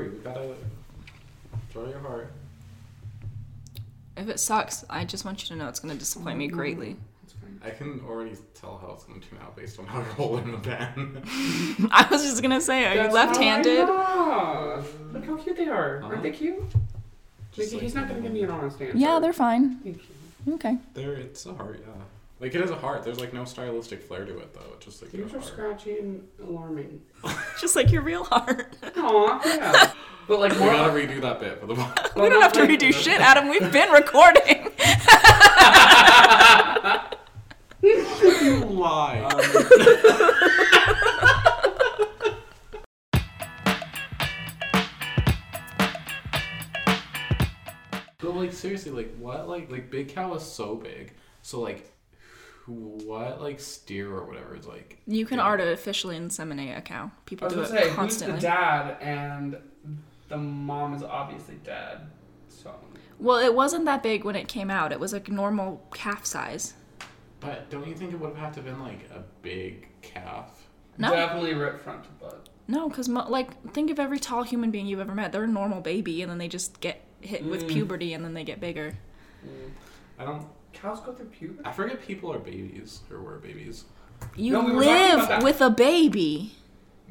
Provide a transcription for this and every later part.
hurry. We gotta draw your heart. If it sucks, I just want you to know it's going to disappoint me mm-hmm. greatly. I can already tell how it's gonna turn out based on how you're holding the pen. I was just going to say, are you That's left-handed? how I know. Look how cute they are. Aren't they cute? Just Nikki, like he's not gonna give me an honest answer. Yeah, they're fine. Thank you. Okay. There, it's a heart, yeah. Like it has a heart. There's like no stylistic flair to it though. It's just like Yours a are heart. scratchy and alarming. Just like your real heart. Aw, yeah. But like We more. gotta redo that bit for the podcast. we don't have to redo shit, Adam. We've been recording. you lie. but like seriously, like what? Like like Big Cow is so big. So like, what like steer or whatever is like? You can Yeah. artificially inseminate a cow. I People was do gonna it say, who's the constantly. dad? And the mom is obviously dead. So. Well, it wasn't that big when it came out. It was like normal calf size. But don't you think it would have had to have been like a big calf? No. Definitely ripped front to butt. No, because like think of every tall human being you've ever met. They're a normal baby, and then they just get hit with Mm. puberty, and then they get bigger. I don't. Cows go through puberty. I forget people are babies or were babies. You No, we were talking about live with a baby.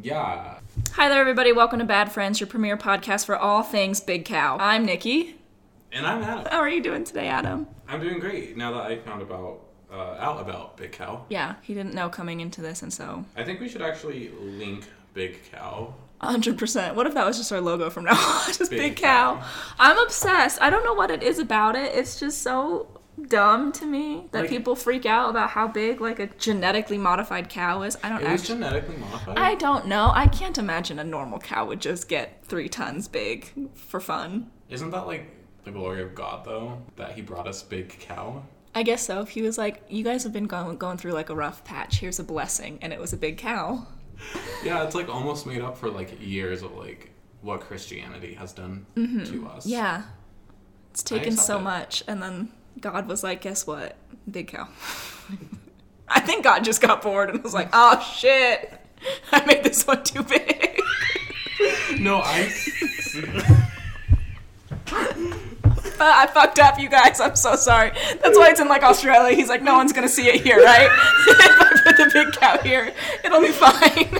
Yeah. Hi there, everybody. Welcome to Bad Friends, your premier podcast for all things Big Cow. I'm Nikki. And I'm Adam. How are you doing today, Adam? I'm doing great now that I found about uh, out about Big Cow. Yeah, he didn't know coming into this, and so I think we should actually link Big Cow. 100%. What if that was just our logo from now on? just Big, Big cow. Cow. I'm obsessed. I don't know what it is about it. It's just so dumb to me that Like- people freak out about how big like a genetically modified cow is. I don't It was actually genetically modified. I don't know. I can't imagine a normal cow would just get 3 tons big for fun. Isn't that like the glory of God though? That He brought us Big Cow. I guess so. If he was like, "You guys have been going going through like a rough patch. Here's a blessing," and it was a big cow. Yeah, it's like almost made up for like years of like what Christianity has done to us. Mm-hmm. Yeah. It's taken so it. much and then God was like, "Guess what? Big cow." I think God just got bored and was like, "Oh shit. I made this one too big." No, I. I fucked up, you guys. I'm so sorry. That's why it's in like Australia. He's like, "No one's to see it here, right?" if I put the big cow here, it'll be fine.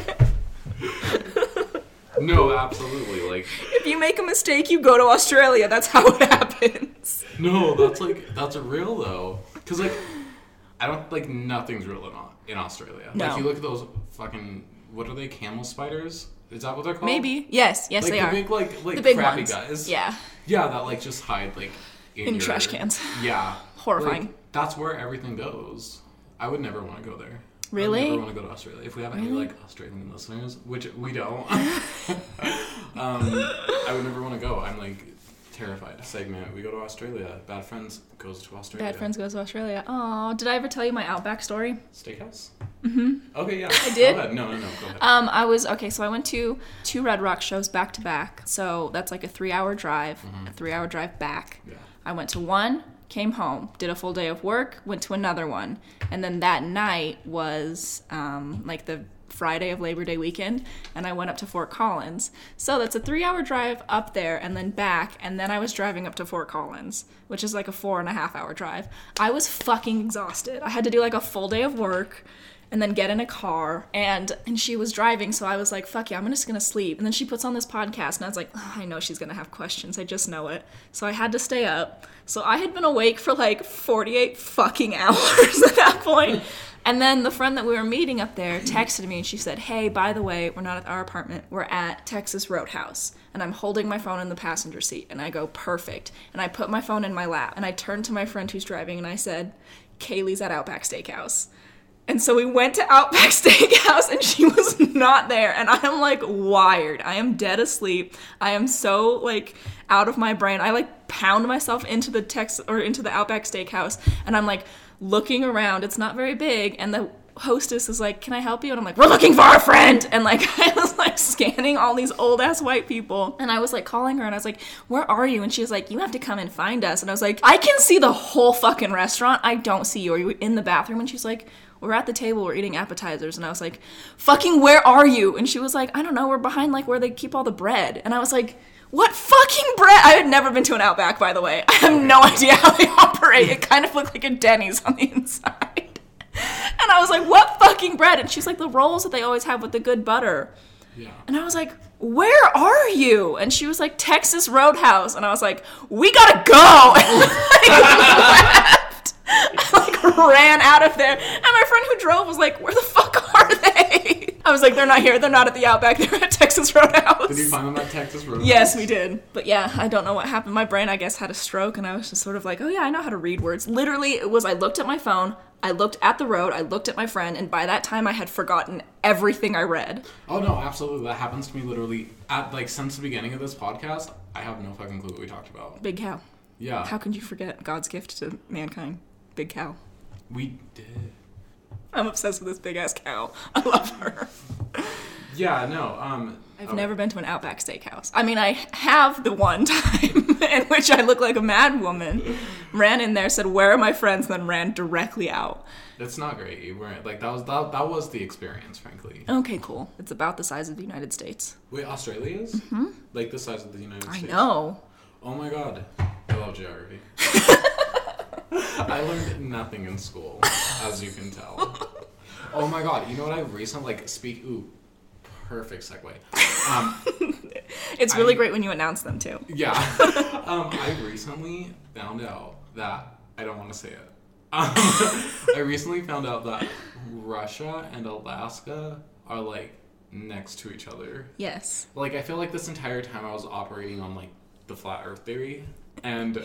No, absolutely. Like, if you make a mistake, you go to Australia. That's how it happens. no, that's like that's real though. Cause like, I don't like nothing's real in, in Australia. No. Like you look at those fucking what are they? Camel spiders? Is that what they're called? Maybe. Yes, yes Like they the are. big like like the big crappy ones. guys. Yeah. Yeah, that like just hide like in, In your- trash cans. Yeah. Horrifying. Like, that's where everything goes. I would never want to go there. I Really? would never want to go to Australia. If we have any Really? like Australian listeners, which we don't, um, I would never want to go. I'm like terrified. Segment: We go to Australia. Bad friends goes to Australia. Bad friends goes to Australia. Oh, did I ever tell you my Outback story? Steakhouse. Mm-hmm. Okay, yeah. I did? Go ahead. No, no, no. Go ahead. Um, I was okay. So I went to two Red Rock shows back to back. So that's like a three-hour drive, a three-hour drive back. yeah. I went to one, came home, did a full day of work, went to another one, and then that night was um, like the Friday of Labor Day weekend, and I went up to Fort Collins. So that's a three-hour drive up there and then back, and then I was driving up to Fort Collins, which is like a four and a half hour drive. I was fucking exhausted. I had to do like a full day of work and then get in a car and and she was driving so i was like fuck yeah i'm just gonna sleep. And then she puts on this podcast and i was like "Ugh, i know she's gonna have questions i just know it. So i had to stay up. So i had been awake for like 48 fucking hours at that point. And then the friend that we were meeting up there texted me and she said hey by the way we're not at our apartment we're at texas roadhouse and i'm holding my phone in the passenger seat. And i go perfect. And i put my phone in my lap and i turned to my friend who's driving and i said kaylee's at outback steakhouse and so we went to Outback Steakhouse and she was not there. And I am like wired. I am dead asleep. I am so like out of my brain. I like pound myself into the text or into the Outback Steakhouse and I'm like looking around. It's not very big and the hostess is like, "Can I help you?" And I'm like, "We're looking for a friend." And like I was like scanning all these old ass white people, and I was like calling her, and I was like, "Where are you?" And she was like, "You have to come and find us." And I was like, "I can see the whole fucking restaurant. I don't see you. Are you in the bathroom?" And she's like. We're at the table, we're eating appetizers, and I was like, fucking, where are you? And she was like, I don't know, we're behind like where they keep all the bread. And I was like, what fucking bread? I had never been to an Outback, by the way. I have no idea how they operate. It kind of looked like a Denny's on the inside. And I was like, what fucking bread? And she's like, the rolls that they always have with the good butter. Yeah. And I was like, where are you? And she was like, Texas Roadhouse. And I was like, we gotta go. I like ran out of there. And my friend who drove was like, where the fuck are they? I was like, they're not here. They're not at the Outback. They're at Texas Roadhouse. Did you find them at Texas Road? Yes, we did. But yeah, I don't know what happened. My brain, I guess, had a stroke, and I was just sort of like, oh yeah, I know how to read words. Literally, it was I looked at my phone, I looked at the road, I looked at my friend, and by that time I had forgotten everything I read. Oh no, absolutely. That happens to me literally at like since the beginning of this podcast. I have no fucking clue what we talked about. Big cow. Yeah, How could you forget God's gift to mankind? Big cow. we did. I'm obsessed with this big ass cow. I love her. Yeah, no. Um, I've never been to an Outback Steakhouse. I mean, I have the one time in which I look like a mad woman. Ran in there, said, "Where are my friends?" Then ran directly out. That's not great. You weren't like that was that, that was the experience, frankly. Okay, cool. It's about the size of the United States. Wait, Australia is mm-hmm. like the size of the United I States. know. Oh my god, I love geography. I learned nothing in school, as you can tell. Oh my god, you know what I recently like speak? Ooh, perfect segue. Um, It's really I- great when you announce them too. yeah, um, I recently found out that I don't want to say it. Um, I recently found out that Russia and Alaska are like next to each other. Yes. Like I feel like this entire time I was operating on like the flat Earth theory, and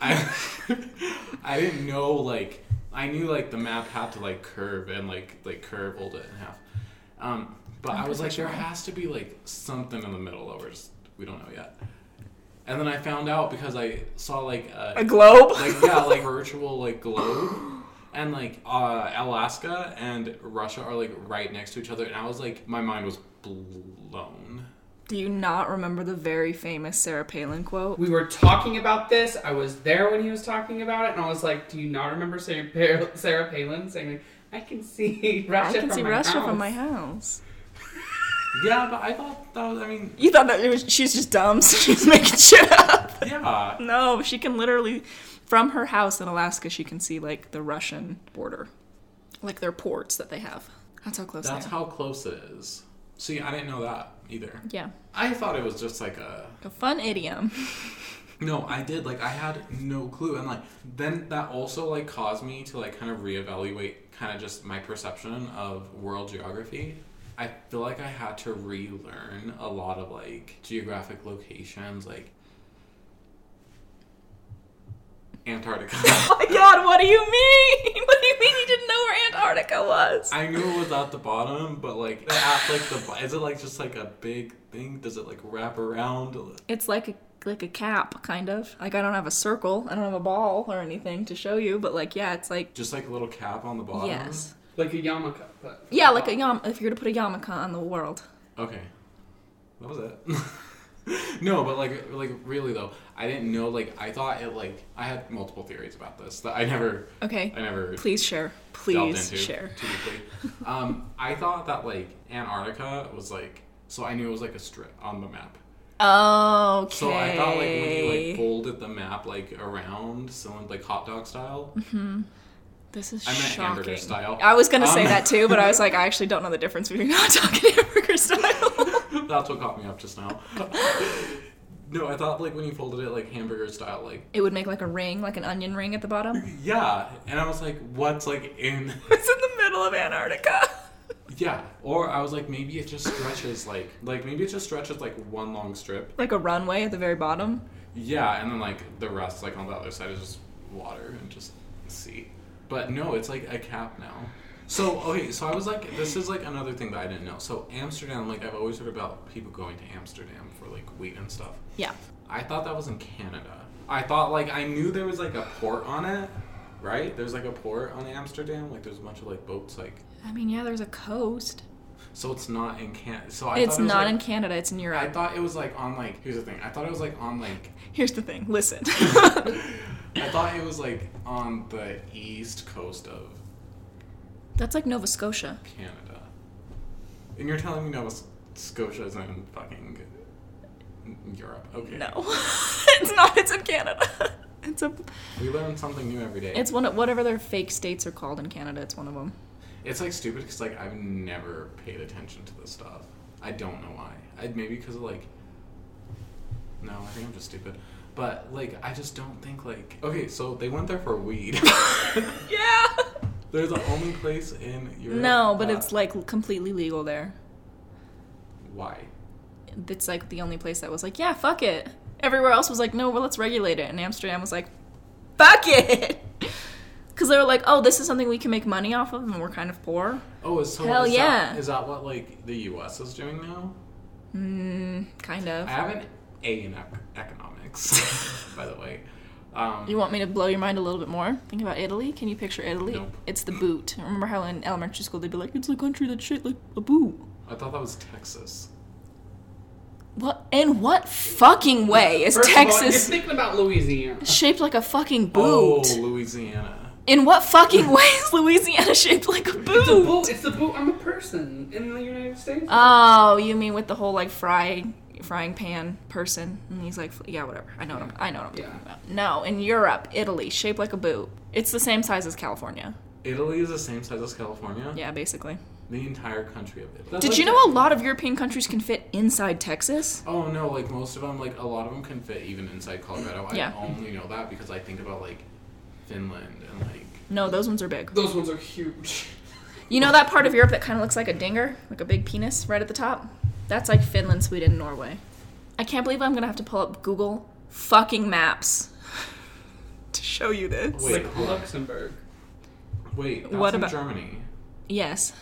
I I didn't know like I knew like the map had to like curve and like like curve fold it in half, um, but I was like there has to be like something in the middle that we're just we don't know yet. And then I found out because I saw like a, A globe. like yeah like virtual like globe. And like uh, alaska and russia are like right next to each other. And i was like my mind was blown Do you not remember the very famous Sarah Palin quote? We were talking about this. I was there when he was talking about it, and I was like, "Do you not remember Sarah, Pa- Sarah Palin saying, I can see Russia I can from see my Russia house. from my house. yeah but i thought that was i mean You thought that it was she's just dumb, so she's making shit up. yeah No, she can literally, from her house in Alaska, she can see like the Russian border, like their ports that they have. That's how close that's how close it is see i didn't know that either yeah, i thought it was just like a a fun idiom. No, I did. Like I had no clue, and like then that also like caused me to like kind of reevaluate kind of just my perception of world geography. I feel like I had to relearn a lot of like geographic locations, like Antarctica. Oh my god, what do you mean? What do you mean you didn't know where Antarctica was? I knew it was at the bottom, but like at like the is it like just like a big thing? Does it like wrap around? It's like a like a cap, kind of. Like I don't have a circle, I don't have a ball or anything to show you, but like yeah, it's like Just like a little cap on the bottom. yes, Like a yarmulke. But yeah, like a yam. If you're to put a yarmulke on the world, Okay. That was it. no, but like like really though, I didn't know like I thought it like I had multiple theories about this that I never okay. I never Please share. Please into share. too deeply. Um I thought that like Antarctica was like so I knew it was like a strip on the map. Oh, okay. So I thought like when you like folded the map like around cylinder like hot dog style. this is I meant shocking. hamburger style. I was gonna say Um, that too, but I was like, I actually don't know the difference between hot dog and hamburger style. That's what caught me up just now. no, I thought like when you folded it like hamburger style like it would make like a ring, like an onion ring at the bottom. yeah, and I was like what's like in It's in the middle of Antarctica. Yeah, or I was like, maybe it just stretches like, like maybe it just stretches like one long strip. Like a runway at the very bottom. Yeah, and then like the rest, like on the other side, is just water and just sea. But no, it's like a cap now. So okay, so I was like, this is like another thing that I didn't know. So Amsterdam, like I've always heard about people going to Amsterdam for like wheat and stuff. Yeah. I thought that was in Canada. I thought like I knew there was like a port on it, right? There's like a port on Amsterdam. Like there's a bunch of like boats like I mean, yeah, there's a coast. So it's not in Can. So I It's it not like, in Canada. It's in Europe. I thought it was like on like. Here's the thing. I thought it was like on like. Here's the thing. Listen. I thought it was like on the east coast of That's like Nova Scotia. Canada. And you're telling me Nova Scotia is in fucking Europe? Okay. No, it's not. It's in Canada. It's a. We learn something new every day. It's one of whatever their fake states are called in Canada. It's one of them. It's like stupid because like I've never paid attention to this stuff. I don't know why. I maybe because of like. No, I think I'm just stupid. But like I just don't think like okay. So they went there for weed. Yeah. They're the only place in Europe. No, but it's like completely legal there. why. It's like the only place that was like, yeah, fuck it. Everywhere else was like, no, well, let's regulate it. And Amsterdam was like, fuck it. Because they were like, oh, this is something we can make money off of, and we're kind of poor. Oh, is so Hell is yeah. That, is that what like the U.S. is doing now? Mm, kind of. I have an A in ec- economics, by the way. Um, You want me to blow your mind a little bit more? Think about Italy. Can you picture Italy? Nope. It's the boot. Remember how in elementary school they'd be like, it's a country that's shaped like a boot. I thought that was Texas. What? In what fucking way is First of all, you're Texas thinking about Louisiana. shaped like a fucking boot? Oh, Louisiana. In what fucking way is Louisiana shaped like a boot? It's a boot? boot. It's the boot. I'm a person in the United States. Oh, you mean with the whole like fry frying pan person? And he's like, yeah, whatever. I know what I'm, I know what I'm Yeah. talking about. No, in Europe, Italy, shaped like a boot. It's the same size as California. Italy is the same size as California. Yeah, basically. The entire country of Italy. That's Did like you know a lot of European countries can fit inside Texas? Oh no, like most of them, like a lot of them can fit even inside Colorado. Yeah. I only know that because I think about like Finland and like. No, those ones are big. Those ones are huge. You know that part of Europe that kind of looks like a dinger, like a big penis right at the top? That's like Finland, Sweden, Norway. I can't believe I'm gonna have to pull up Google fucking maps to show you this. Wait, like. Luxembourg. Wait, that's What in about- Germany? Yes.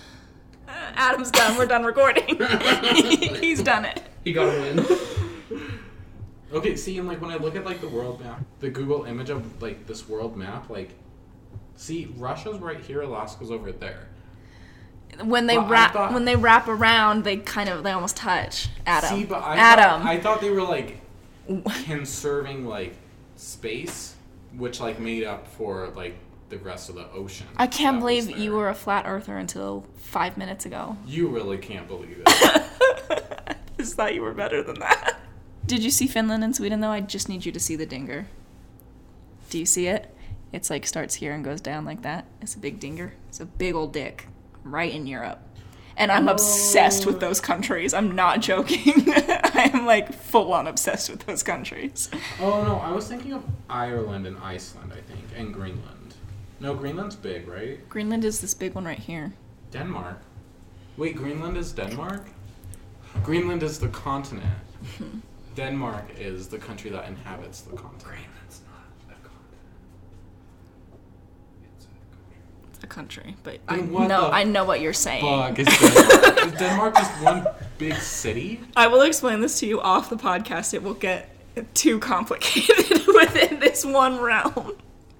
Uh, Adam's done. We're done recording. He's done it. He got a win. Okay, see, and like when I look at like the world map, the Google image of like this world map, like, see, Russia's right here, Alaska's over there. When they Well, wrap thought- when they wrap around, they kind of they almost touch. Adam. See, but I Adam. Thought, I thought they were like conserving like space, which like made up for like the rest of the ocean. I can't believe you were a flat earther until five minutes ago. You really can't believe it. I just thought you were better than that. Did you see Finland and Sweden though? I just need you to see the dinger. Do you see it? It's like starts here and goes down like that. It's a big dinger. It's a big old dick right in Europe. And I'm obsessed with those oh. countries. I'm not joking. I'm like full on obsessed with those countries. oh no, I was thinking of Ireland and Iceland, I think, and Greenland. No, Greenland's big, right? Greenland is this big one right here. Denmark. Wait, Greenland is Denmark? Greenland is the continent. Denmark is the country that inhabits the continent. Greenland's not a continent. It's a country. Country, but I know I know what you're saying. Fuck, is Denmark, is Denmark just one big city? I will explain this to you off the podcast. It will get too complicated within this one realm.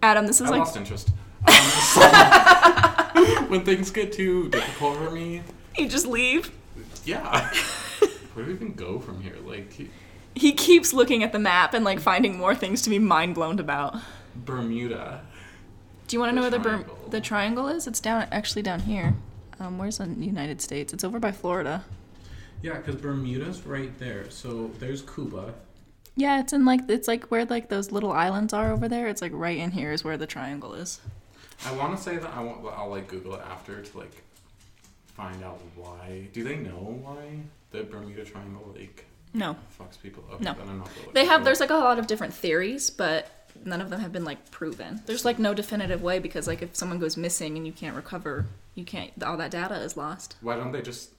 Adam, this is I like lost interest. Um, so- when things get too difficult for me, you just leave. yeah. Where do we even go from here? Like He keeps looking at the map and like finding more things to be mind blown about. Bermuda. Do you want to know where The triangle. the triangle is? It's down actually down here. Um, where's the United States? It's over by Florida. Yeah, because Bermuda's right there. So there's Cuba. Yeah, it's in like it's like where like those little islands are over there. It's like right in here is where the triangle is. I want to say that I want. I'll like Google it after to like find out why. Do they know why the Bermuda Triangle like No, fucks people up? No. Then I'm not gonna look they have. There's like a lot of different theories, but none of them have been like proven. There's like no definitive way because like if someone goes missing and you can't recover, you can't. All that data is lost. Why don't they just?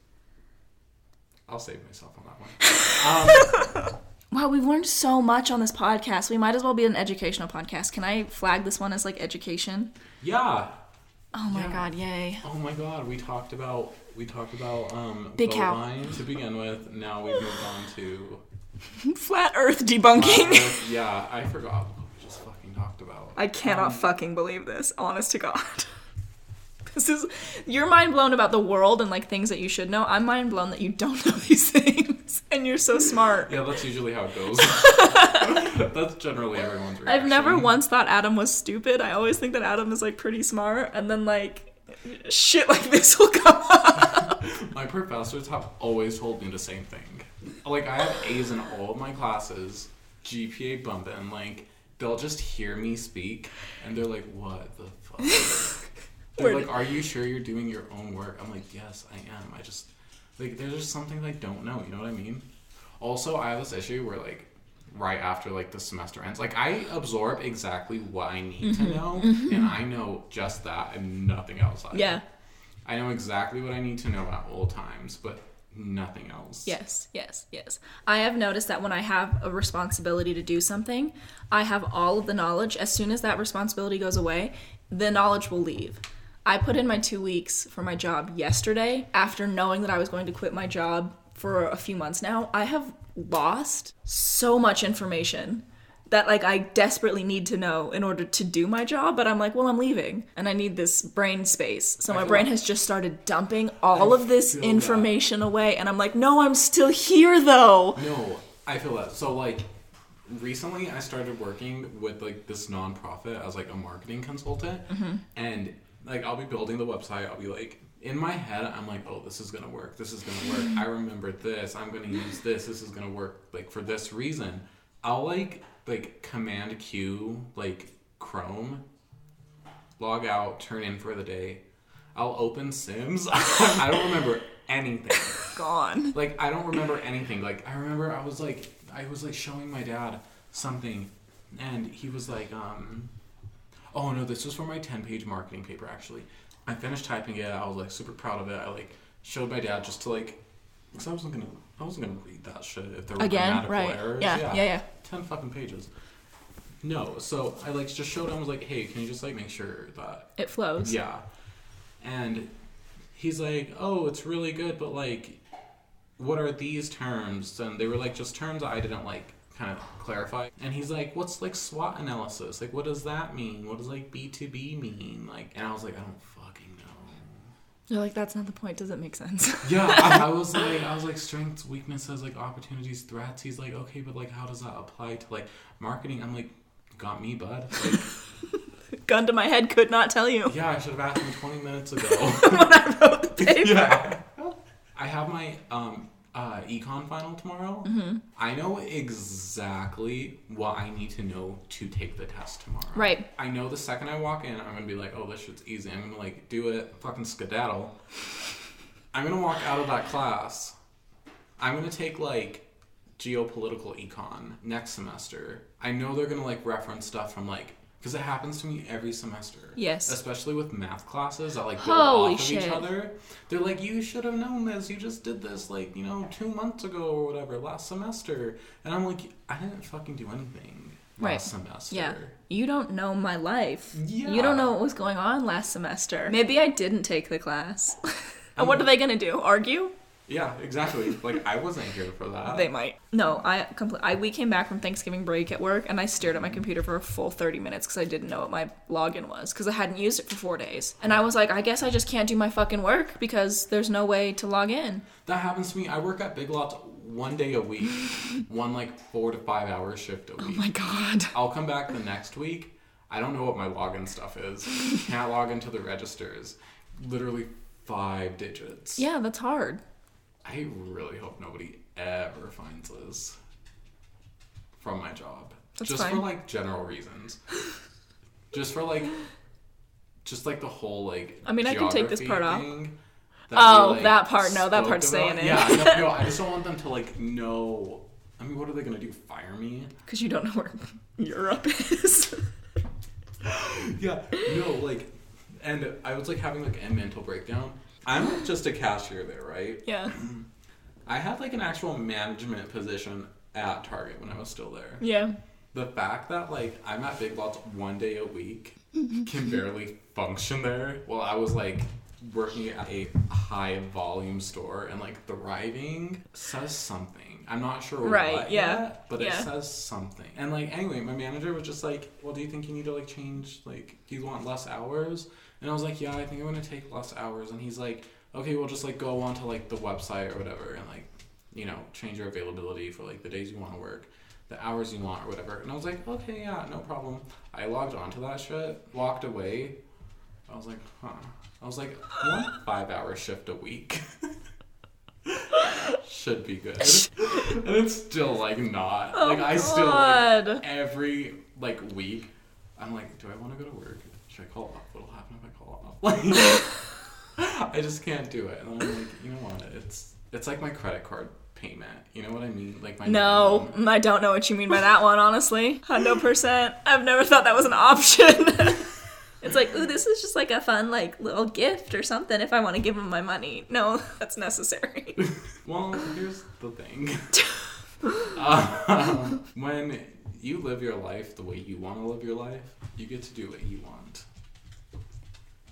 I'll save myself on that one. Um, Wow, we've learned so much on this podcast. We might as well be an educational podcast. Can I flag this one as like education? yeah. Oh my Yeah. god, yay. Oh my God, we talked about we talked about um Big cow. to begin with. Now we've moved on to Flat Earth debunking. Earth. Yeah, I forgot what we just fucking talked about. I cannot Um, fucking believe this. Honest to God. This is you're mind blown about the world and like things that you should know. I'm mind blown that you don't know these things and you're so smart. Yeah, that's usually how it goes. that's generally everyone's reaction. I've never once thought Adam was stupid. I always think that Adam is like pretty smart and then like shit like this will come up. My professors have always told me the same thing. Like I have A's in all of my classes, GPA bumping. Like they'll just hear me speak, and they're like, "What the fuck?" they're Where like, "Are you sure you're doing your own work?" I'm like, "Yes, I am. I just like there's just something I don't know. You know what I mean?" Also, I have this issue where like right after like the semester ends, like I absorb exactly what I need to mm-hmm. know, mm-hmm. and I know just that and nothing else. either. Yeah. I know exactly what I need to know at all times, but nothing else. Yes, yes, yes. I have noticed that when I have a responsibility to do something, I have all of the knowledge. As soon as that responsibility goes away, the knowledge will leave. I put in my two weeks for my job yesterday after knowing that I was going to quit my job for a few months now. I have lost so much information that like I desperately need to know in order to do my job, but I'm like, well, I'm leaving and I need this brain space. So I my brain that. has just started dumping all of this feel that. information away and I'm like, no, I'm still here though. No, I feel that. So like recently I started working with like this nonprofit as like a marketing consultant Mm-hmm. and like I'll be building the website, I'll be like in my head I'm like, "Oh, this is going to work. This is going to work. I remember this. I'm going to use this. This is going to work like for this reason." I'll like like command Q like Chrome log out, turn in for the day. I'll open Sims. I don't remember anything. Gone. Like I don't remember anything. Like I remember I was like I was like showing my dad something and he was like um oh no this was for my 10 page marketing paper actually. I finished typing it. I was like super proud of it. I like showed my dad just to like cuz I wasn't to I wasn't to read that shit if there were Again, grammatical right. errors. Yeah, yeah, yeah. 10 fucking pages. No, so I like just showed him I was like, "Hey, can you just like make sure that It flows. yeah. And he's like, oh, it's really good, but like, what are these terms? And they were like just terms I didn't like kind of clarify. And he's like, what's like SWOT analysis? Like, what does that mean? What does like B2B mean? Like, and I was like, I don't. You're like, that's not the point. Does it make sense? Yeah, I, I was like, I was like, strengths, weaknesses, like opportunities, threats. He's like, okay, but like, how does that apply to like marketing? I'm like, got me, bud. Like, Gun to my head, could not tell you. yeah, I should have asked him 20 minutes ago. when I wrote the paper. yeah. I have my um uh econ final tomorrow. Mm-hmm. I know exactly what I need to know to take the test tomorrow. Right. I know the second I walk in, I'm gonna be like, oh, this shit's easy. I'm gonna like do it, fucking skedaddle. I'm gonna walk out of that class. I'm gonna take like geopolitical econ next semester. I know they're gonna like reference stuff from like because it happens to me every semester. Yes. Especially with math classes that like build Holy off of shit. each other. They're like, you should have known this. You just did this like you know two months ago or whatever last semester. And I'm like, I didn't fucking do anything Right. last semester. Yeah. You don't know my life. Yeah. You don't know what was going on last semester. Maybe I didn't take the class. and what are they gonna do? Argue? Yeah, exactly. like I wasn't here for that. They might. No, I compl- I we came back from Thanksgiving break at work and I stared at my computer for a full 30 minutes cuz I didn't know what my login was cuz I hadn't used it for 4 days. And I was like, I guess I just can't do my fucking work because there's no way to log in. That happens to me. I work at Big Lots one day a week, one like four to five hour shift a oh week. Oh my god. I'll come back the next week. I don't know what my login stuff is. Can't log into the registers. Literally five digits. Yeah, that's hard. I really hope nobody ever finds this from my job. That's just for like general reasons. just for like, just like the whole like. I mean, I can take this part off. that Oh, we, like, that part. No, that part's about. staying in. Yeah, no, no, I just don't want them to like know. I mean, what are they gonna do? Fire me? Cuz you don't know where Europe is. Yeah, no, like, and I was like having like a mental breakdown. I'm just a cashier there, right? yeah. I had like an actual management position at Target when I was still there. Yeah. The fact that like I'm at Big Lots one day a week can barely function there. While I was like working at a high volume store and like thriving says something. I'm not sure Right, what yeah, yet, but yeah. it says something. And like anyway, my manager was just like, "Well, do you think you need to like change? Like, do you want less hours?" And I was like, "Yeah, I think I'm gonna take less hours." And he's like, "Okay, we'll just like go onto like the website or whatever, and like, you know, change your availability for like the days you want to work." The hours you want or whatever. And I was like, okay, yeah, no problem. I logged onto that shit, walked away. I was like, huh. I was like, one five hour shift a week. Should be good. and it's still like not. Oh, like I still like, every like week I'm like, do I want to go to work? Should I call off? What'll happen if I call off? Like I just can't do it. And I'm like, you know what? It's it's like my credit card payment. You know what I mean? Like my No. I don't know what you mean by that one, honestly. Hundo percent. I've never thought that was an option. it's like, ooh, this is just like a fun, like, little gift or something if I want to give him my money. No, that's necessary. Well, here's the thing. um, when you live your life the way you want to live your life, you get to do what you want.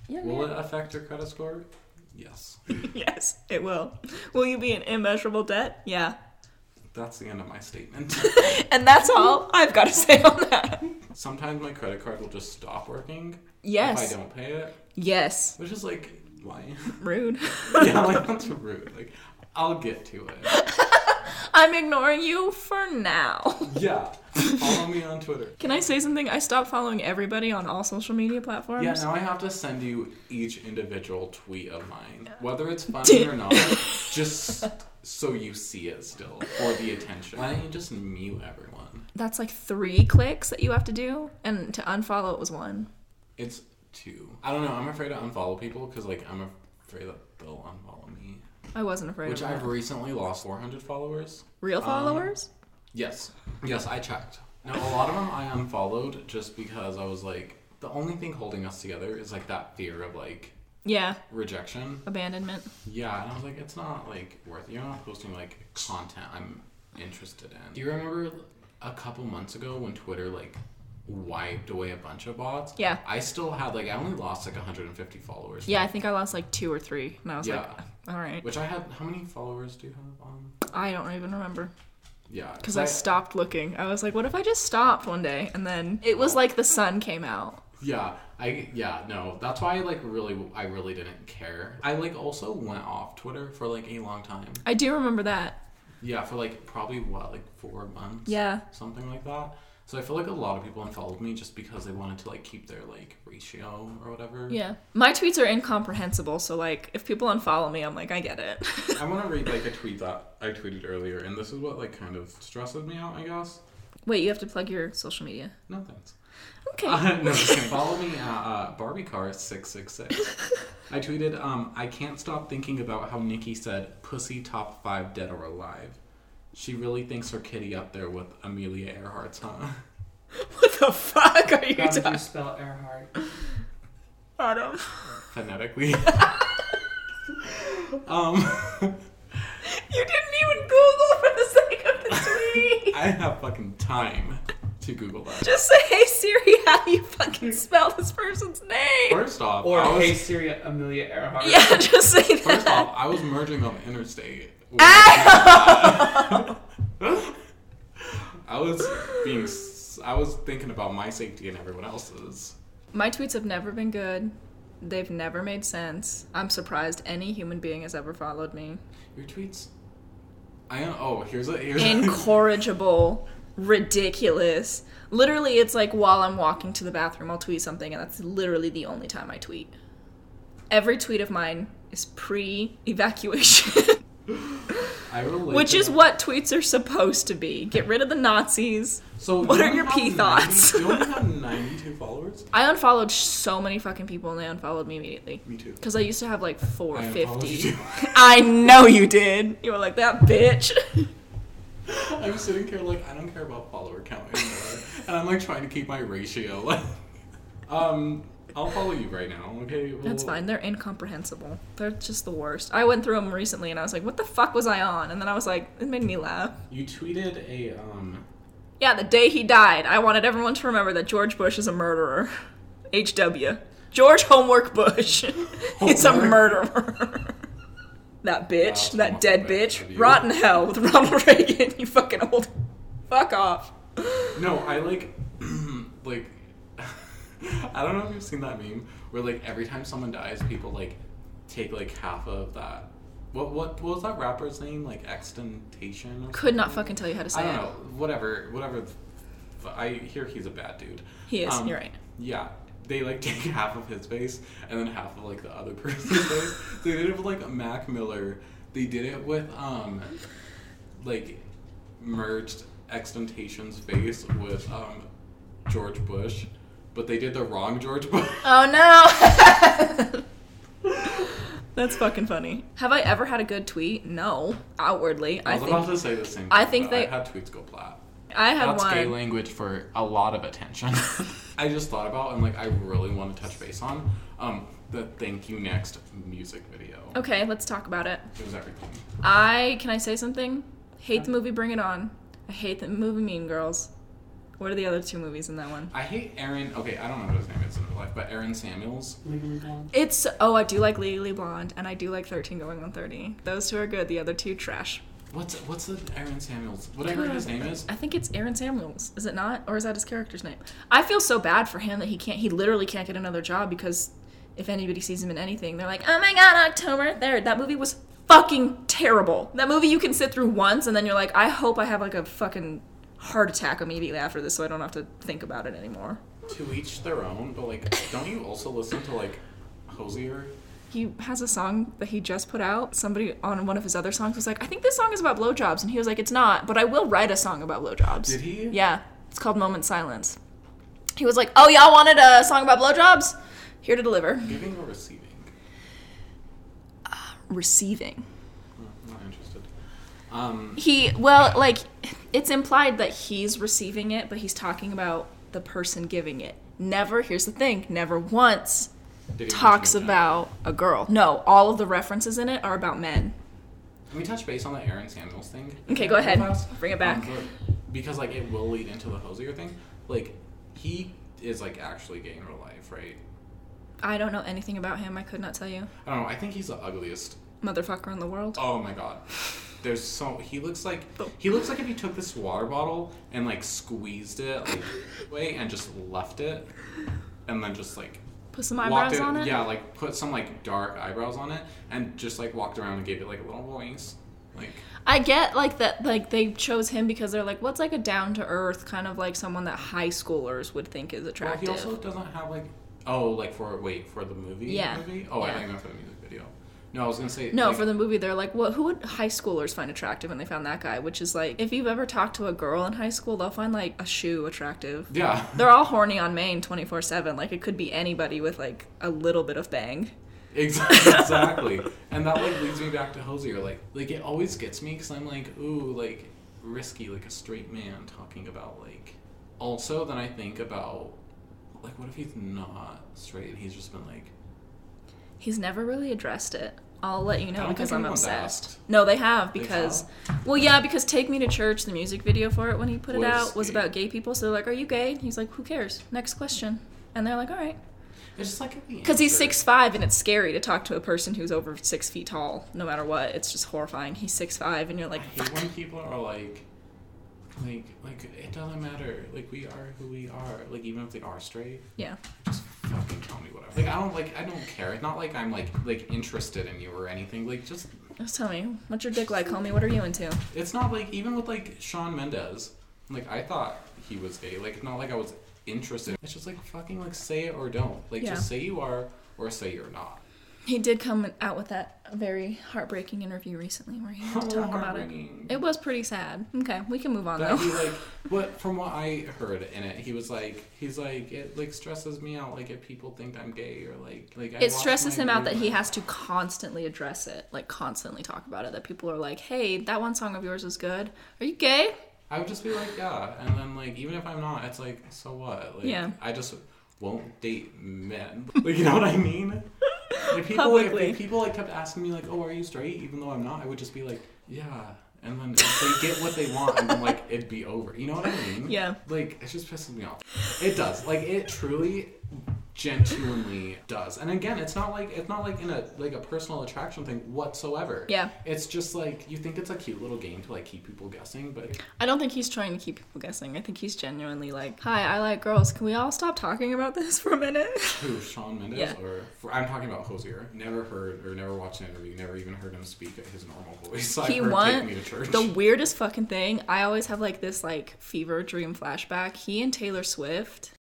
Yeah, Will it affect your credit score? Yes. yes, it will. Will you be in immeasurable debt? Yeah. That's the end of my statement. And that's all I've got to say on that. Sometimes my credit card will just stop working if Yes. I don't pay it, Yes. which is like, why? Rude. yeah, like that's rude. Like, I'll get to it. I'm ignoring you for now. Yeah. Follow me on Twitter. Can I say something? I stopped following everybody on all social media platforms. Yeah, now I have to send you each individual tweet of mine, whether it's funny or not, just so you see it still for the attention. Why don't you just mute everyone? That's like three clicks that you have to do, and to unfollow it was one. It's two. I don't know. I'm afraid to unfollow people because like I'm afraid that they'll unfollow me. I wasn't afraid Which I've recently lost 400 followers. Real um, followers? Yes. Yes, I checked. Now, a lot of them I unfollowed just because I was like, the only thing holding us together is like that fear of like yeah, rejection. abandonment. Yeah, and I was like, it's not like worth. it. You're not posting like content I'm interested in. Do you remember a couple months ago when Twitter like wiped away a bunch of bots? Yeah. I still had like I only lost like 150 followers. Yeah, I think I lost like two or three, and I was Yeah. like, all right. Which I had. How many followers do you have on? I don't even remember Yeah. because I stopped looking. I was like, what if I just stopped one day, and then it was like the sun came out. Yeah, I yeah no. That's why I like really I really didn't care. I like also went off Twitter for like a long time. I do remember that. Yeah, for like probably what like four months. Yeah. something like that. So I feel like a lot of people unfollowed me just because they wanted to like keep their like ratio or whatever. Yeah. My tweets are incomprehensible, so like if people unfollow me, I'm like, I get it. I want to read like a tweet that I tweeted earlier, and this is what like kind of stresses me out. I guess. Wait, you have to plug your social media. No thanks. Okay. Uh, no. Follow me at uh, Barbie Car six six six. I tweeted, um, I can't stop thinking about how Nikki said "pussy top five dead or alive." She really thinks her kitty up there with Amelia Earhart's, huh? what the fuck are you How did you talking spell Earhart? about? Phonetically. um, You didn't even Google for the sake of the tweet. I have fucking time to Google that. Just say, hey Siri, how do you fucking spell this person's name? First off, Or I was, Hey Siri, Amelia Earhart. Yeah, just say that. first off, I was merging on the interstate. I was being, s- I was thinking about my safety and everyone else's. My tweets have never been good. They've never made sense. I'm surprised any human being has ever followed me. Your tweets. I am. Oh, here's a here's. Incorrigible, ridiculous. Literally, it's like while I'm walking to the bathroom, I'll tweet something, and that's literally the only time I tweet. Every tweet of mine is pre evacuation, I relate which is that. what tweets are supposed to be. Get rid of the Nazis. So what you are your pee 90 thoughts? You only have 92 followers. I unfollowed so many fucking people, and they unfollowed me immediately. Me too. Because I used to have like I 450. you. I know you did. You were like, that bitch. I'm sitting here like I don't care about follower count anymore, and I'm like trying to keep my ratio. um, I'll follow you right now. Okay. Well, That's fine. They're incomprehensible. They're just the worst. I went through them recently and I was like, what the fuck was I on? And then I was like, it made me laugh. You tweeted a um. Yeah, the day he died, I wanted everyone to remember that George Bush is a murderer. HW. George Homework Bush is a murderer. That bitch, That's that dead bitch, rotten hell with Ronald Reagan. You fucking old. Fuck off. No, I like, like, I don't know if you've seen that meme where like every time someone dies, people like take like half of that. What what what was that rapper's name? Like extentation. Or Could not fucking tell you how to say it. I don't it. know. Whatever. Whatever. I hear he's a bad dude. He is. Um, You're right. Yeah. They like take half of his face and then half of like the other person's face. They did it with like Mac Miller. They did it with um like merged Extentation's face with um George Bush. But they did the wrong George Bush. Oh no. That's fucking funny. Have I ever had a good tweet? No. Outwardly, I I, was think about to say the same. I think they- I had tweets go plat. I had That's one. gay language for a lot of attention. I just thought about and like I really want to touch base on um the Thank You Next music video. Okay, let's talk about it. It was everything. I can I say something? Hate the movie Bring It On. I hate the movie Mean Girls. What are the other two movies in that one? I hate Aaron. Okay, I don't know what his name is in real life, but Aaron Samuels. Legally Blonde. It's oh, I do like Legally Blonde and I do like 13 Going on 30. Those two are good. The other two trash. What's what's the Aaron Samuels? Whatever his name is. I think it's Aaron Samuels. Is it not? Or is that his character's name? I feel so bad for him that he can't he literally can't get another job because if anybody sees him in anything, they're like, "Oh my god, October 3rd. That movie was fucking terrible." That movie you can sit through once and then you're like, "I hope I have like a fucking heart attack immediately after this so I don't have to think about it anymore." To each their own, but like, don't you also listen to like Hozier? He has a song that he just put out. Somebody on one of his other songs was like, I think this song is about blowjobs. And he was like, It's not, but I will write a song about blowjobs. Did he? Yeah. It's called Moment Silence. He was like, Oh, y'all wanted a song about blowjobs? Here to deliver. Giving or receiving? Uh, receiving. Um, He, well, like, it's implied that he's receiving it, but he's talking about the person giving it. Never, here's the thing, never once talks about a girl. No, all of the references in it are about men. Can we touch base on the Aaron Samuels thing? Okay, go ahead. Bring it back. Um, because like it will lead into the Hozier thing. Like he is like actually gay in real life, right? I don't know anything about him. I could not tell you. I don't know. I think he's the ugliest. Motherfucker in the world. Oh my god. There's so he looks like Oh. he looks like if he took this water bottle and like squeezed it like way and just left it and then just like Put some eyebrows on it. Yeah, like put some like dark eyebrows on it and just like walked around and gave it like a little voice. Like I get like that. Like they chose him because they're like, what's like a down to earth kind of like someone that high schoolers would think is well, attractive. he also doesn't have like oh like for wait for the movie Yeah. movie oh I Yeah. think that's for the music video. No, I was gonna say no, like, for the movie, they're like, what? Who would high schoolers find attractive? And they found that guy, which is like, if you've ever talked to a girl in high school, they'll find like a shoe attractive. yeah. They're all horny on Maine twenty four seven. Like it could be anybody with like a little bit of bang. Exactly. exactly. and that like leads me back to Hozier. Like, like it always gets me because I'm like, ooh, like risky, like a straight man talking about like. Also, then I think about like, what if he's not straight and he's just been like, He's never really addressed it. I'll let you know because I'm obsessed. asked. No, they have They because, well, yeah, because "Take Me to Church," the music video for it when he put it out was gay. about gay people. So they're like, "Are you gay?" He's like, "Who cares?" Next question, and they're like, "All right," it's just like because he's six five and it's scary to talk to a person who's over six feet tall. No matter what, it's just horrifying. He's six five, and you're I like, hate when people are like, like, like it doesn't matter. Like we are who we are. Like even if they are straight, "Yeah, just fucking tell me whatever. Like I don't like I don't care. It's not like I'm like like interested in you or anything. Like just just tell me what's your dick like, homie. What are you into?" It's not like even with like Shawn Mendes. Like I thought he was gay. Like it's not like I was interested. It's just like fucking like say it or don't. Like Yeah. just say you are or say you're not. He did come out with that very heartbreaking interview recently where he had to talk about it. It was pretty sad. Okay, we can move on But though. he like what from what I heard in it, he was like he's like it like stresses me out like if people think I'm gay or like like I it stresses him out that he has to constantly address it, like constantly talk about it. That people are like, "Hey, that one song of yours is good. Are you gay?" I would just be like yeah, and then like even if I'm not, it's like so what? Like Yeah. I just won't date men. Like you know what I mean? If people Publicly. if people like kept asking me like, "Oh, are you straight?" Even though I'm not, I would just be like, "Yeah." And then if they get what they want, and then like it'd be over. You know what I mean? Yeah. Like it just pisses me off. It does. Like it truly. Genuinely does. And again, it's not like it's not like in a like a personal attraction thing whatsoever. Yeah. It's just like you think it's a cute little game to like keep people guessing, but I don't think he's trying to keep people guessing. I think he's genuinely like, "Hi, I like girls. Can we all stop talking about this for a minute?" who Shawn Mendes Yeah. or for, I'm talking about Hozier. Never heard or never watched an interview. Never even heard him speak at his normal voice. He won Me to Church. the weirdest fucking thing. I always have like this like fever dream flashback. He and Taylor Swift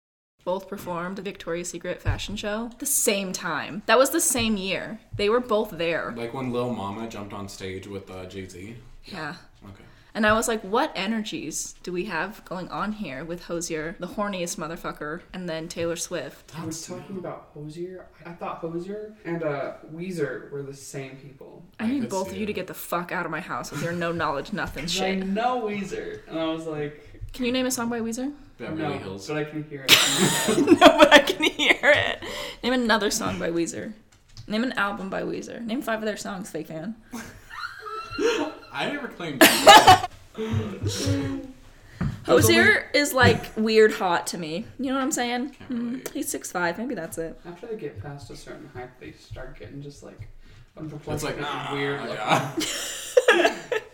both performed the Victoria's Secret fashion show the same time. That was the same year. They were both there. like when Lil Mama jumped on stage with uh, Jay Z. Yeah. Okay. And I was like, what energies do we have going on here with Hozier, the horniest motherfucker, and then Taylor Swift? I was talking about Hozier. I thought Hozier and uh, Weezer were the same people. I I need both of you to get the fuck out of my house with your no knowledge, nothing I shit. know Weezer, and I was like, Can you name a song by Weezer? Beverly no, Hills. but I can hear it. no, but I can hear it. Name another song by Weezer. Name an album by Weezer. Name five of their songs, fake fan. I never claimed. that. Hozier is like weird hot to me. You know what I'm saying? Can't Mm, he's six five. Maybe that's it. After they get past a certain height, they start getting just like unproportionate, It's like ah, weird. looking. Yeah.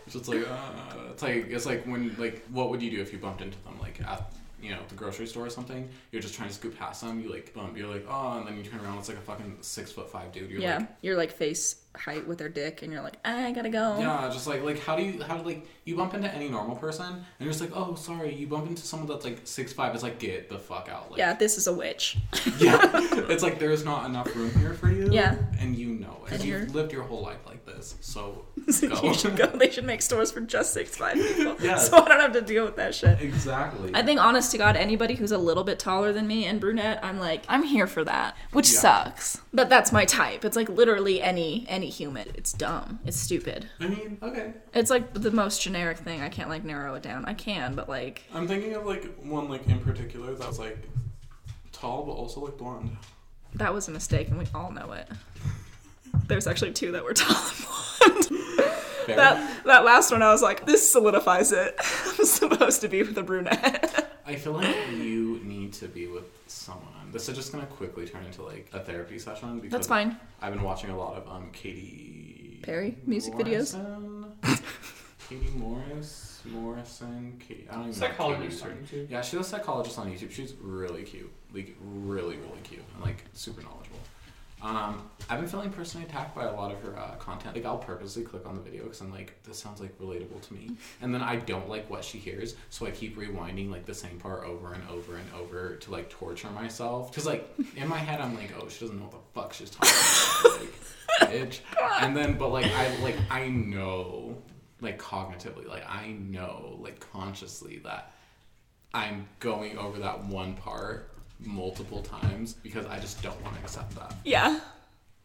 it's just like uh, it's like it's like when like what would you do if you bumped into them like at you know the grocery store or something? You're just trying to scoop past them. You like bump. You're like oh, and then you turn around. It's like a fucking six foot five dude. You're yeah, like you're like face height with their dick, and you're like, ah, I gotta go. Yeah, just like like how do you how do like you bump into any normal person and you're just like oh sorry you bump into someone that's like six five it's like get the fuck out like Yeah, this is a witch. yeah it's like there's not enough room here for you Yeah. and you know it And you've you're- lived your whole life like this so So go you should go. They should make stores for just six five people. Yes. So I don't have to deal with that shit. exactly I think, honest to God, anybody who's a little bit taller than me and brunette, I'm like, I'm here for that, which Yeah. sucks. But that's my type. It's like literally any any human. It's dumb. It's stupid. I mean okay It's like the most generic thing. I can't like narrow it down. I can, but like, I'm thinking of like one like in particular that was like tall but also like blonde that was a mistake, and we all know it. There's actually two that were tall and blonde. Fair. that that last one, I was like, this solidifies it. I'm supposed to be with a brunette. I feel like you need to be with someone. This is just gonna quickly turn into like a therapy session because That's fine. I've been watching a lot of um Katie Perry music videos. Morrison? Katie Morris, Morrison, Katie. I don't even Psychologist know. on Katie's YouTube. Yeah, she's a psychologist on YouTube. She's really cute, like really, really cute, and like super knowledgeable. Um, I've been feeling personally attacked by a lot of her uh, content. Like I'll purposely click on the video because I'm like, this sounds like relatable to me, and then I don't like what she hears, so I keep rewinding like the same part over and over and over to like torture myself. Because like in my head, I'm like, oh, she doesn't know what the fuck she's talking about. like, bitch. And then, but like I like I know, like cognitively, like I know, like consciously that I'm going over that one part multiple times because I just don't want to accept that. Yeah.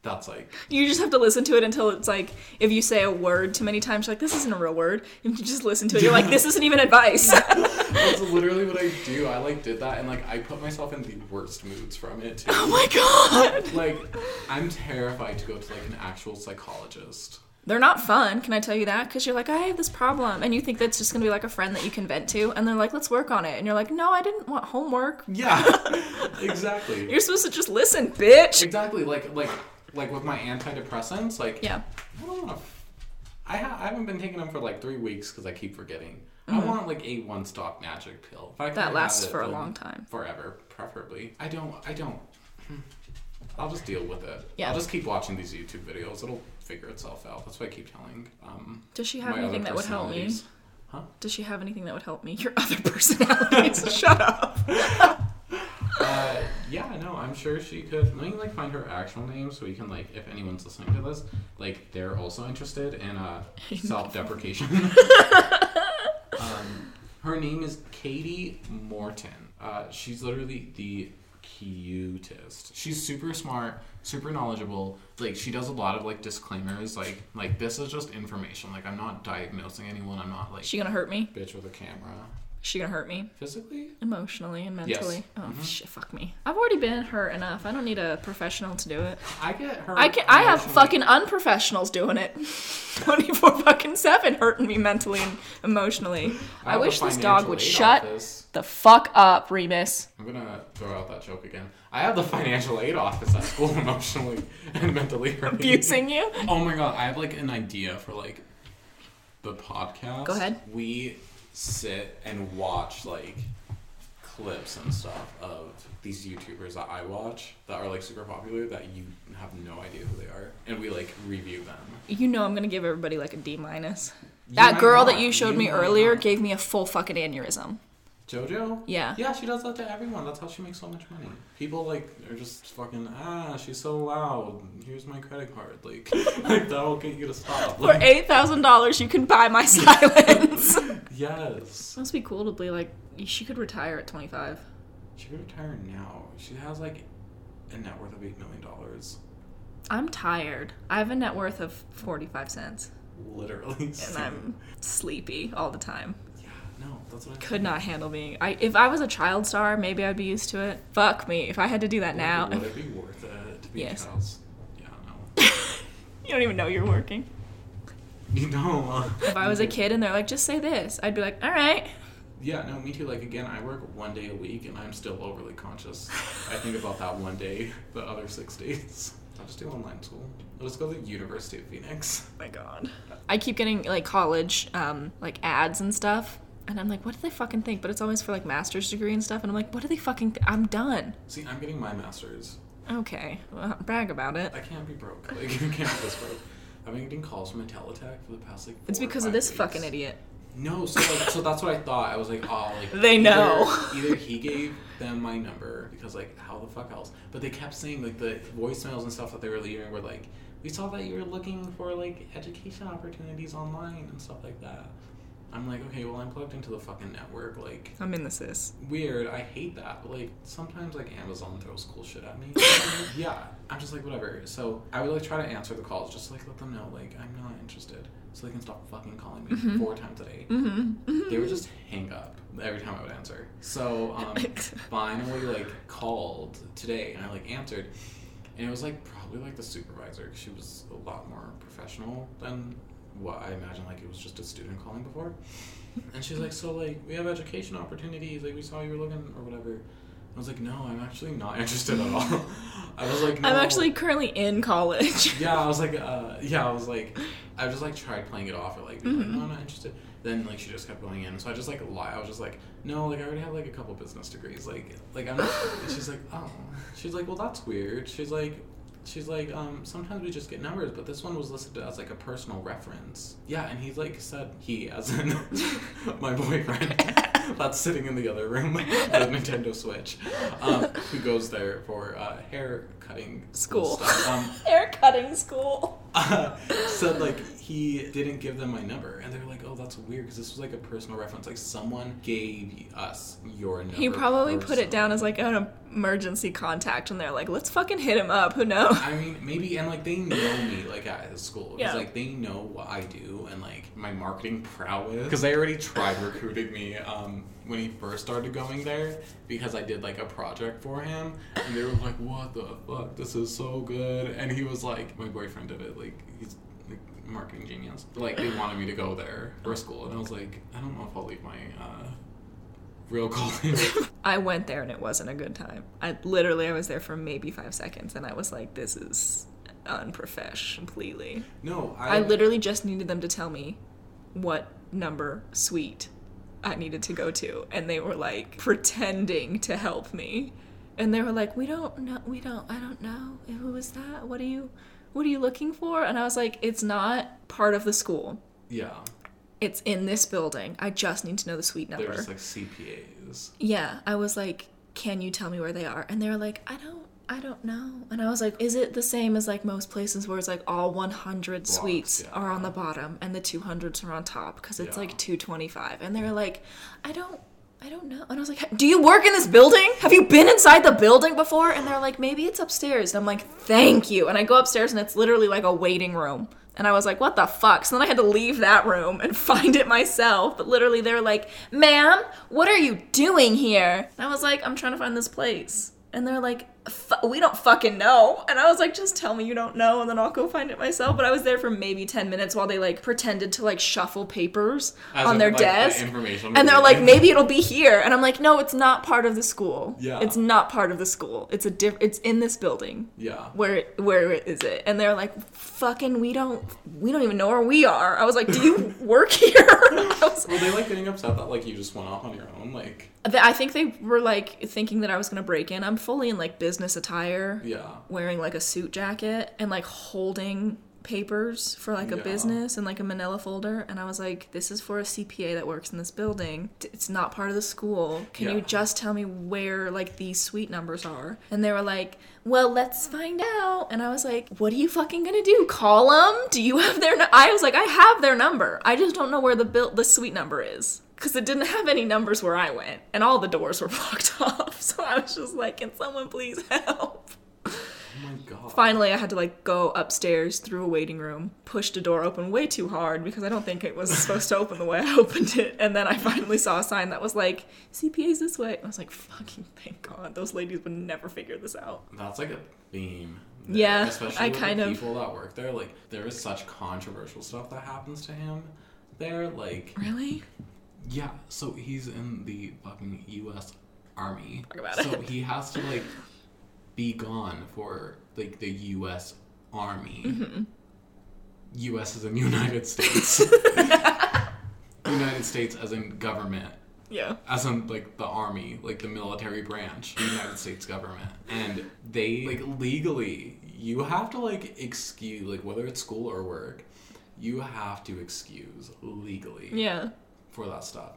That's like You just have to listen to it until it's like if you say a word too many times, you're like, this isn't a real word. You just listen to it, you're like, this isn't even advice. that's literally what I do. I like did that and like I put myself in the worst moods from it too. oh my god. Like I'm terrified to go to like an actual psychologist. They're not fun, can I tell you that? Because you're like, I have this problem. And you think that's just gonna be like a friend that you can vent to. And they're like, let's work on it. And you're like, no, I didn't want homework. Yeah, exactly. You're supposed to just listen, bitch. Exactly. Like like like with my antidepressants, like Yeah. I don't want to. I, ha- I haven't been taking them for like three weeks because I keep forgetting. I want like a one stop magic pill. If I Mm-hmm. That lasts it, for a long time. Forever, preferably. I don't. I don't. hmm. I'll just deal with it. Yeah. I'll just keep watching these YouTube videos. It'll figure itself out. That's what I keep telling. Um, Does she have anything that would help me? personalities. Does she have anything that would help me? Your other personalities. Shut up. Uh, yeah, no, I'm sure she could. Let me like find her actual name so we can like, if anyone's listening to this, like they're also interested in uh, self-deprecation. um, her name is Katie Morton. Uh, she's literally the cutest. She's super smart, super knowledgeable. Like she does a lot of like disclaimers. Like like this is just information. Like I'm not diagnosing anyone. I'm not like She gonna hurt me? bitch with a camera. She gonna hurt me Physically? emotionally and Yes. mentally. Oh Mhm. shit, fuck me. I've already been hurt enough. I don't need a professional to do it. I get hurt. I can. I have fucking unprofessionals doing it, twenty four fucking seven, hurting me mentally and emotionally. I, a wish this dog would shut office. the fuck up, Remus. I'm gonna throw out that joke again. I have the financial aid office at school emotionally and mentally hurting. Abusing you. Oh my god, I have like an idea for like the podcast. Go ahead. We sit and watch like clips and stuff of these YouTubers that I watch that are like super popular that you have no idea who they are, and we like review them. You know I'm gonna give everybody like a D minus. That girl not. that you showed me earlier not. gave me a full fucking aneurysm. JoJo. Yeah. Yeah, she does that to everyone. That's how she makes so much money. People like are just fucking ah, she's so loud. Here's my credit card. Like, like that'll get you to stop. For eight thousand dollars, you can buy my silence. yes. Must be cool to be like. She could retire at twenty five. She could retire now. She has like a net worth of eight million dollars. I'm tired. I have a net worth of forty five cents, Literally. and I'm sleepy all the time. No, that's what I Could not handle being. I if I was a child star, maybe I'd be used to it. Fuck me. If I had to do that now, Would it be worth it to be Yes. a child? Yeah, no. you don't even know you're working. You know. Uh, If I was a kid and they're like, just say this, I'd be like, all right. Yeah, no, me too. Like again, I work one day a week, and I'm still overly conscious. I think about that one day, the other six days. I'll just do online school. I'll just go to the University of Phoenix. my god. I keep getting like college um like ads and stuff. And I'm like, what do they fucking think? But it's always for like master's degree and stuff. And I'm like, what do they fucking? Th- I'm done. See, I'm getting my master's. Okay, well, brag about it. I can't be broke. Like, you can't be this broke. I've been getting calls from Intelitech for the past like. It's because of this weeks. fucking idiot. No, so like, so that's what I thought. I was like, oh, like They either- know. Either he gave them my number because like, how the fuck else? But they kept saying like the voicemails and stuff that they were leaving were like, we saw that you were looking for like education opportunities online and stuff like that. I'm like, okay, well, I'm plugged into the fucking network. Like, I'm in the sis. weird. I hate that. But like, sometimes like Amazon throws cool shit at me. yeah, I'm just like whatever. So I would like try to answer the calls, just to, like let them know like I'm not interested, so they can stop fucking calling me four times a day. Mm-hmm. They would just hang up every time I would answer. So um, finally, like called today, and I like answered, and it was like probably like the supervisor. she was a lot more professional than what I imagined. Like it was just a student calling before, and she's like, "So like we have education opportunities. Like we saw you were looking or whatever." I was like, "No, I'm actually not interested at all." I was like, no. I'm actually currently in college. Yeah, I was like, uh, yeah, I was like, I just like tried playing it off or like, Mm-hmm. no, I'm not interested. Then like she just kept going in, so I just like lie. I was just like, no, like I already have like a couple business degrees. Like, like I'm. She's like, oh, she's like, well, that's weird. She's like, she's like, um, sometimes we just get numbers, but this one was listed as like a personal reference. Yeah, and he's like said he as in my boyfriend. That's sitting in the other room, the Nintendo Switch, um, who goes there for uh, hair cutting School. stuff. Um, Hair cutting school. uh, said like he didn't give them my number, and they're like, "Oh, that's weird," because this was like a personal reference. Like someone gave us your number. He probably put it down as like an emergency contact, and they're like, let's fucking hit him up. Who knows? I mean, maybe, and like they know me, like at school. It's Yeah. like they know what I do and like my marketing prowess. Because they already tried recruiting me um, when he first started going there because I did like a project for him, and they were like, "What the fuck? This is so good." And he was like, "My boyfriend did it. Like he's." Marketing genius. Like they wanted me to go there for school, and I was like, I don't know if I'll leave my uh, real college. I went there and it wasn't a good time. I literally I was there for maybe five seconds, and I was like, this is unprofesh completely. no, I I literally just needed them to tell me what number suite I needed to go to, and they were like pretending to help me, and they were like, "We don't know, we don't, I don't know who was that. What are you, what are you looking for?" And I was like, "It's not part of the school. yeah, It's in this building. I just need to know the suite they're number." just like CPAs. Yeah, I was like, "Can you tell me where they are?" And they were like, "I don't I don't know." And I was like, "Is it the same as like most places where it's like all 100 suites yeah. are on the bottom and the 200s are on top because it's Yeah. like 225?" And they were like, "I don't I don't know." And I was like, "Do you work in this building? Have you been inside the building before?" And they're like, "Maybe it's upstairs." And I'm like, "Thank you." And I go upstairs and it's literally like a waiting room And I was like, what the fuck? So then I had to leave that room and find it myself. But literally, they're like, ma'am, what are you doing here? And I was like, I'm trying to find this place. And they're like, "Fu- we don't fucking know. And I was like, just tell me you don't know and then I'll go find it myself. But I was there for maybe 10 minutes while they like pretended to like shuffle papers As on if, their like, desk. and they're like, maybe it'll be here. And I'm like, no, it's not part of the school. Yeah. It's not part of the school. It's a diff- it's in this building Yeah. where where is it and they're like fucking we don't we don't even know where we are i was like do you work here I, was- Were they like getting upset that like you just went off on your own? Like, I think they were like thinking that i was gonna break in. I'm fully in like business attire. Yeah. wearing like a suit jacket and like holding papers for like a Yeah. business and like a manila folder. And i was like this is for a cpa that works in this building. It's not part of the school. Can you just tell me where like these suite numbers are? And they were like well let's find out. And i was like what are you fucking gonna do? Call them do you have their i was like i have their number. I just don't know where the bill the suite number is because it didn't have any numbers where i went and all the doors were blocked off so i was just like can someone please help Oh my god. Finally, I had to like go upstairs through a waiting room, push the door open way too hard because I don't think it was supposed to open the way I opened it. And then I finally saw a sign that was like, CPA's this way. I was like, fucking thank God. Those ladies would never figure this out. That's like a theme. there, Yeah, especially I with kind the of- people that work there. Like, there is such controversial stuff that happens to him there. Like, Really? Yeah. So he's in the fucking U.S. Army. Talk about so it. he has to like be gone for like the U.S. Army. Mm-hmm. U.S. is in United States. United States as in government Yeah. as in like the army, like the military branch, the United States government, and they like legally, you have to like excuse like whether it's school or work, you have to excuse legally Yeah. For that stuff.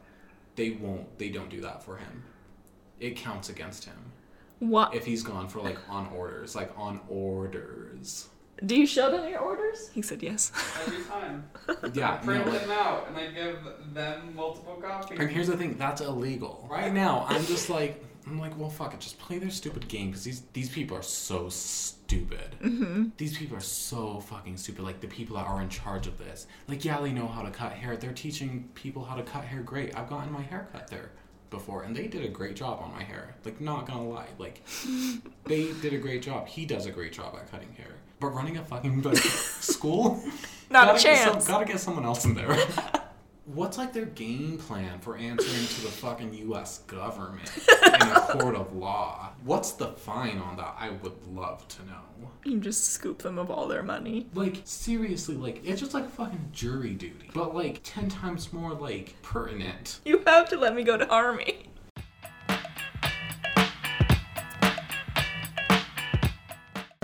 They won't. They don't do that for him. It counts against him What? if he's gone for like on orders, like on orders. Do you show them your orders? He said yes. Every time. Yeah, I print no, like- them out and I give them multiple copies. And here's the thing, that's illegal. Right now, I'm just like, I'm like, well, fuck it, just play their stupid game because these these people are so stupid. Mm-hmm. These people are so fucking stupid. Like the people that are in charge of this, like yeah, they know how to cut hair. They're teaching people how to cut hair. Great. I've gotten my hair cut there before, and they did a great job on my hair. Like not gonna lie, like they did a great job. He does a great job at cutting hair. But running a fucking like, school, Not a gotta some- chance. gotta get someone else in there. What's like their game plan for answering to the fucking U.S. government in a court of law? What's the fine on that? I would love to know. You just scoop them of all their money. Like seriously, like it's just like fucking jury duty, but like ten times more like pertinent. You have to let me go to army.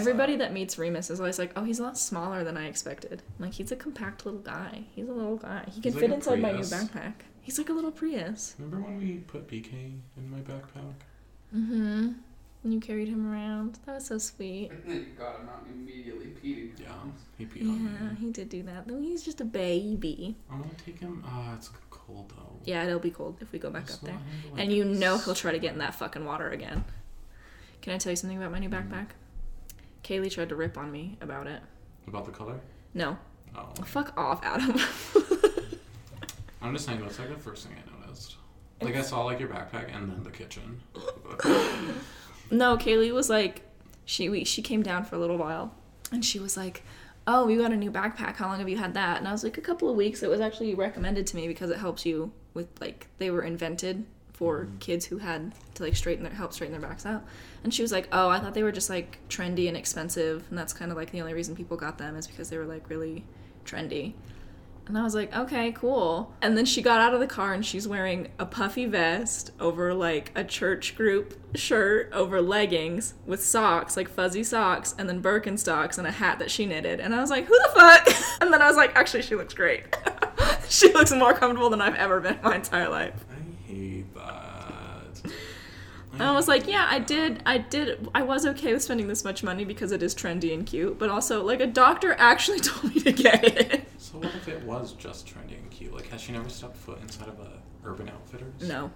Everybody that meets Remus is always like, "Oh, he's a lot smaller than I expected." I'm like, he's a compact little guy. He's a little guy. He can like fit a inside my new backpack. He's like a little Prius. Remember when we put BK in my backpack? Mm-hmm. And you carried him around. That was so sweet. And then you got him out immediately peed. Yeah, he peed on Yeah, he did do that. Though he's just a baby. I'm gonna take him. Ah, it's cold though. Yeah, it'll be cold if we go back It's up there. not handle And you know he'll try to get in that fucking water again. Can I tell you something about my new backpack? Kaylee tried to rip on me about it. About the color? No. Oh. Fuck off, Adam. I'm just saying that's like the first thing I noticed. Like I saw like your backpack and then the kitchen. no, Kaylee was like, she we, she came down for a little while, and she was like, "Oh, you got a new backpack. How long have you had that?" And I was like, "A couple of weeks." It was actually recommended to me because it helps you with like they were invented for kids who had to like straighten their help straighten their backs out. And she was like, "Oh, I thought they were just like trendy and expensive, and that's kind of like the only reason people got them is because they were like really trendy." And I was like, okay, cool. And then she got out of the car and she's wearing a puffy vest over like a church group shirt over leggings with socks, like fuzzy socks, and then Birkenstocks and a hat that she knitted. And I was like, who the fuck? And then I was like, actually, she looks great. she looks more comfortable than I've ever been in my entire life. I. And I was like, yeah, I did, I did, I was okay with spending this much money because it is trendy and cute, but also, like, a doctor actually told me to get it. So what if it was just trendy and cute? Like has she never stepped foot inside of a Urban Outfitters? No.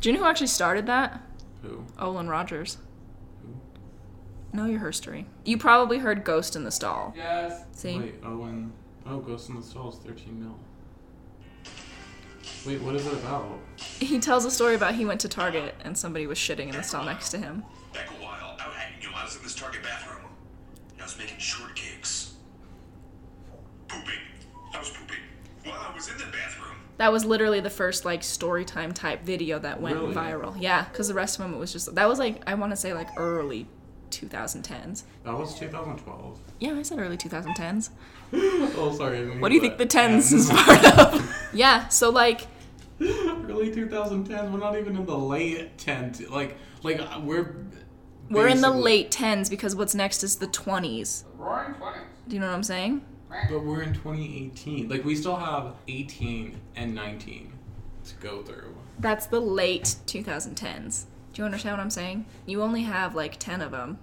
Do you know who actually started that? Who? Olan Rogers. Who? Know your history. You probably heard Ghost in the Stall. Yes. See? Wait, Owen. Oh, Ghost in the Stall is 13 mil. Wait, what is it about? He tells a story about he went to Target and somebody was shitting in the stall next to him. Back a while, out hanging, you I was in this Target bathroom. I was making shortcakes. Pooping. I was pooping. While I was in the bathroom. That was literally the first like story time type video that went Really? viral. Yeah, because the rest of them it was just that was like I want to say like early 2010s. That was 2012. Yeah, I said early 2010s. oh, sorry. I didn't What do you hear think the tens is Tens. part of? yeah, so like Early 2010s. We're not even in the late 10s. Like, like uh, we're. we're in the late 10s because what's next is the 20s. Roaring twenties. Do you know what I'm saying? But we're in 2018. Like, we still have 18 and 19 to go through. That's the late 2010s. Do you understand what I'm saying? You only have like 10 of them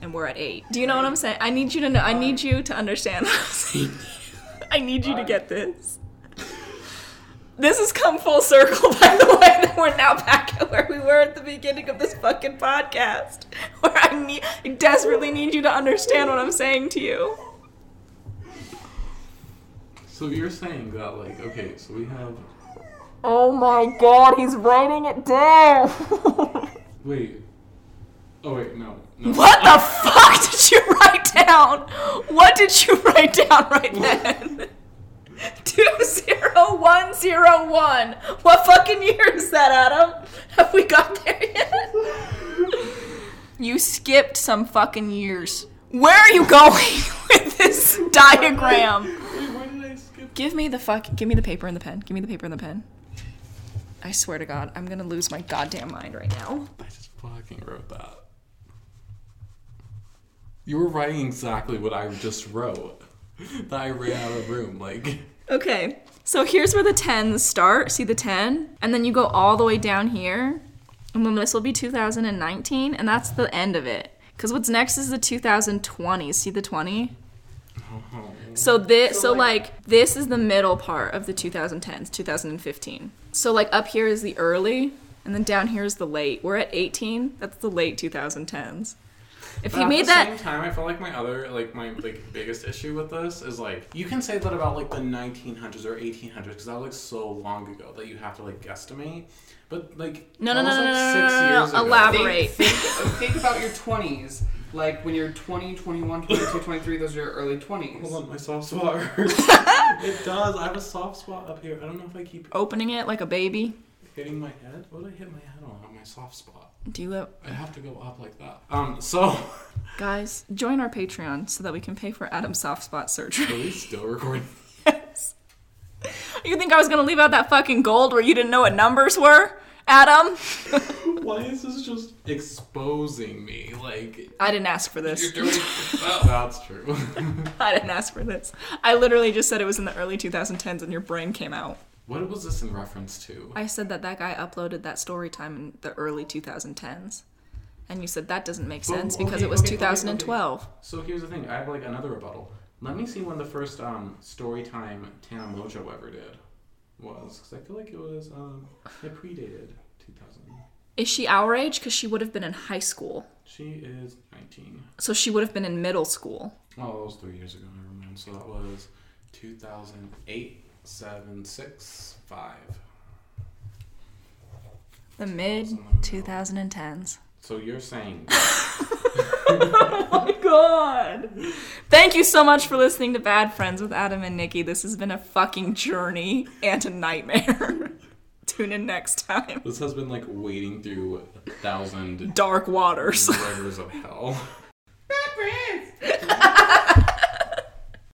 and we're at 8. Do you know what I'm saying? I need you to know I need you to understand what I'm saying. I need you to get this. This has come full circle, by the way, that we're now back at where we were at the beginning of this fucking podcast. Where I need I desperately need you to understand what I'm saying to you. So you're saying that, like, okay, so we have. Oh my god, he's writing it down. Wait. Oh, wait, no. no. What the fuck did you write down? What did you write down right then? Two zero one zero one. What fucking year is that, Adam? Have we got there yet? You skipped some fucking years. Where are you going with this diagram? Wait, did I skip? Give me the fuck. Give me the paper and the pen. Give me the paper and the pen. I swear to God, I'm gonna lose my goddamn mind right now. I just fucking wrote that. You were writing exactly what I just wrote. That I ran out of room. Like, Okay, so here's where the tens start. See the 10? And then you go all the way down here. And then this will be 2019, and that's the end of it. Because what's next is the 2020. See the 20? So this, so, So, like, like- this is the middle part of the 2010s, 2015. So like up here is the early, and then down here is the late. We're at 18. That's the late 2010s. If But you at the same time, I feel like my other, like my like biggest issue with this is like you can say that about like the 1900s or 1800s because that was like so long ago that you have to like guesstimate. But like No, no, no, was, no, like, no, no, no, no, elaborate. Think, think, think about your 20s. Like when you're 20, 21, 22, 23, those are your early 20s. Hold on, my soft spot hurts. it does. I have a soft spot up here. I don't know if I keep opening it like a baby. Hitting my head. What did I hit my head on? On my soft spot. Do you have, I have to go up like that. Um. So, Guys, join our Patreon so that we can pay for Adam's soft spot surgery. are surgery. we still recording? yes. You think I was gonna leave out that fucking gold where you didn't know what numbers were, Adam? Why is this just exposing me? Like, I didn't ask for this. You're doing well. that's true. I didn't ask for this. I literally just said it was in the early 2010s and your brain came out. What was this in reference to? I said that that guy uploaded that story time in the early 2010s. And you said that doesn't make Well, sense because okay, it was okay, okay, 2012. So here's the thing. I have like another rebuttal. Let me see when the first um story time Tana Mongeau ever did was, because I feel like it was um it predated 2000. Is she our age? Because she would have been in high school. She is 19. So she would have been in middle school. Oh, that was three years ago. Never mind. So that was 2008, 7, 6, 5. The mid 2010s. So you're saying Oh my god. Thank you so much for listening to Bad Friends with Adam and Nikki. This has been a fucking journey and a nightmare. Tune in next time. this has been like wading through a thousand Dark waters. rivers of hell.